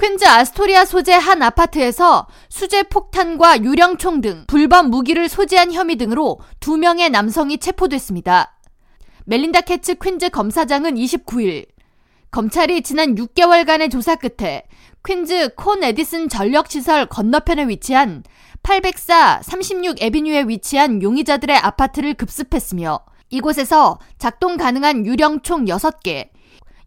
퀸즈 아스토리아 소재 한 아파트에서 수제 폭탄과 유령총 등 불법 무기를 소지한 혐의 등으로 두 명의 남성이 체포됐습니다. 멜린다 캐츠 퀸즈 검사장은 29일 검찰이 지난 6개월간의 조사 끝에 퀸즈 콘 에디슨 전력시설 건너편에 위치한 804 36 Avenue에 위치한 용의자들의 아파트를 급습했으며 이곳에서 작동 가능한 유령총 6개,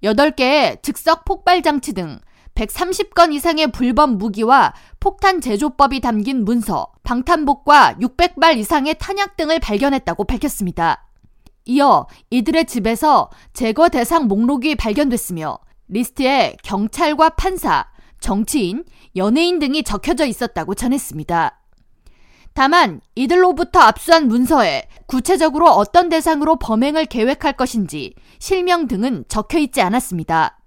8개의 즉석 폭발 장치 등 130건 이상의 불법 무기와 폭탄 제조법이 담긴 문서, 방탄복과 600발 이상의 탄약 등을 발견했다고 밝혔습니다. 이어 이들의 집에서 제거 대상 목록이 발견됐으며 리스트에 경찰과 판사, 정치인, 연예인 등이 적혀져 있었다고 전했습니다. 다만 이들로부터 압수한 문서에 구체적으로 어떤 대상으로 범행을 계획할 것인지 실명 등은 적혀 있지 않았습니다.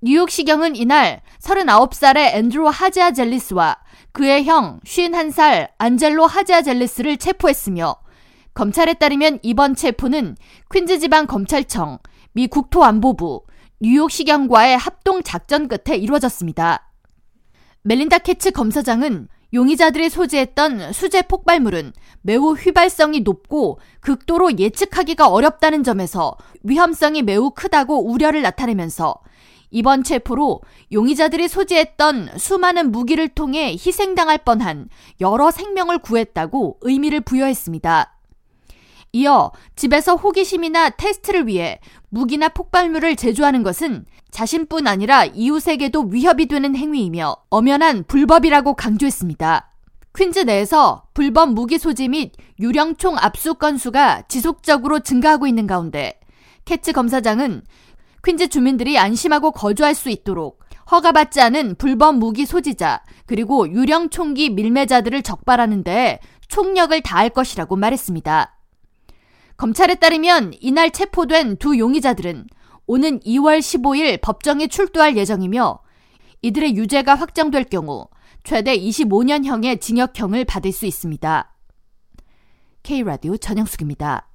뉴욕시경은 이날 39살의 앤드로 하지아 젤리스와 그의 형 51살 안젤로 하지아 젤리스를 체포했으며 검찰에 따르면 이번 체포는 퀸즈 지방 검찰청, 미 국토안보부, 뉴욕시경과의 합동 작전 끝에 이루어졌습니다. 멜린다 캐츠 검사장은 용의자들이 소지했던 수제 폭발물은 매우 휘발성이 높고 극도로 예측하기가 어렵다는 점에서 위험성이 매우 크다고 우려를 나타내면서 이번 체포로 용의자들이 소지했던 수많은 무기를 통해 희생당할 뻔한 여러 생명을 구했다고 의미를 부여했습니다. 이어 집에서 호기심이나 테스트를 위해 무기나 폭발물을 제조하는 것은 자신뿐 아니라 이웃에게도 위협이 되는 행위이며 엄연한 불법이라고 강조했습니다. 퀸즈 내에서 불법 무기 소지 및 유령총 압수 건수가 지속적으로 증가하고 있는 가운데 캐츠 검사장은 퀸즈 주민들이 안심하고 거주할 수 있도록 허가받지 않은 불법 무기 소지자 그리고 유령 총기 밀매자들을 적발하는 데 총력을 다할 것이라고 말했습니다. 검찰에 따르면 이날 체포된 두 용의자들은 오는 2월 15일 법정에 출두할 예정이며 이들의 유죄가 확정될 경우 최대 25년형의 징역형을 받을 수 있습니다. K라디오 전영숙입니다.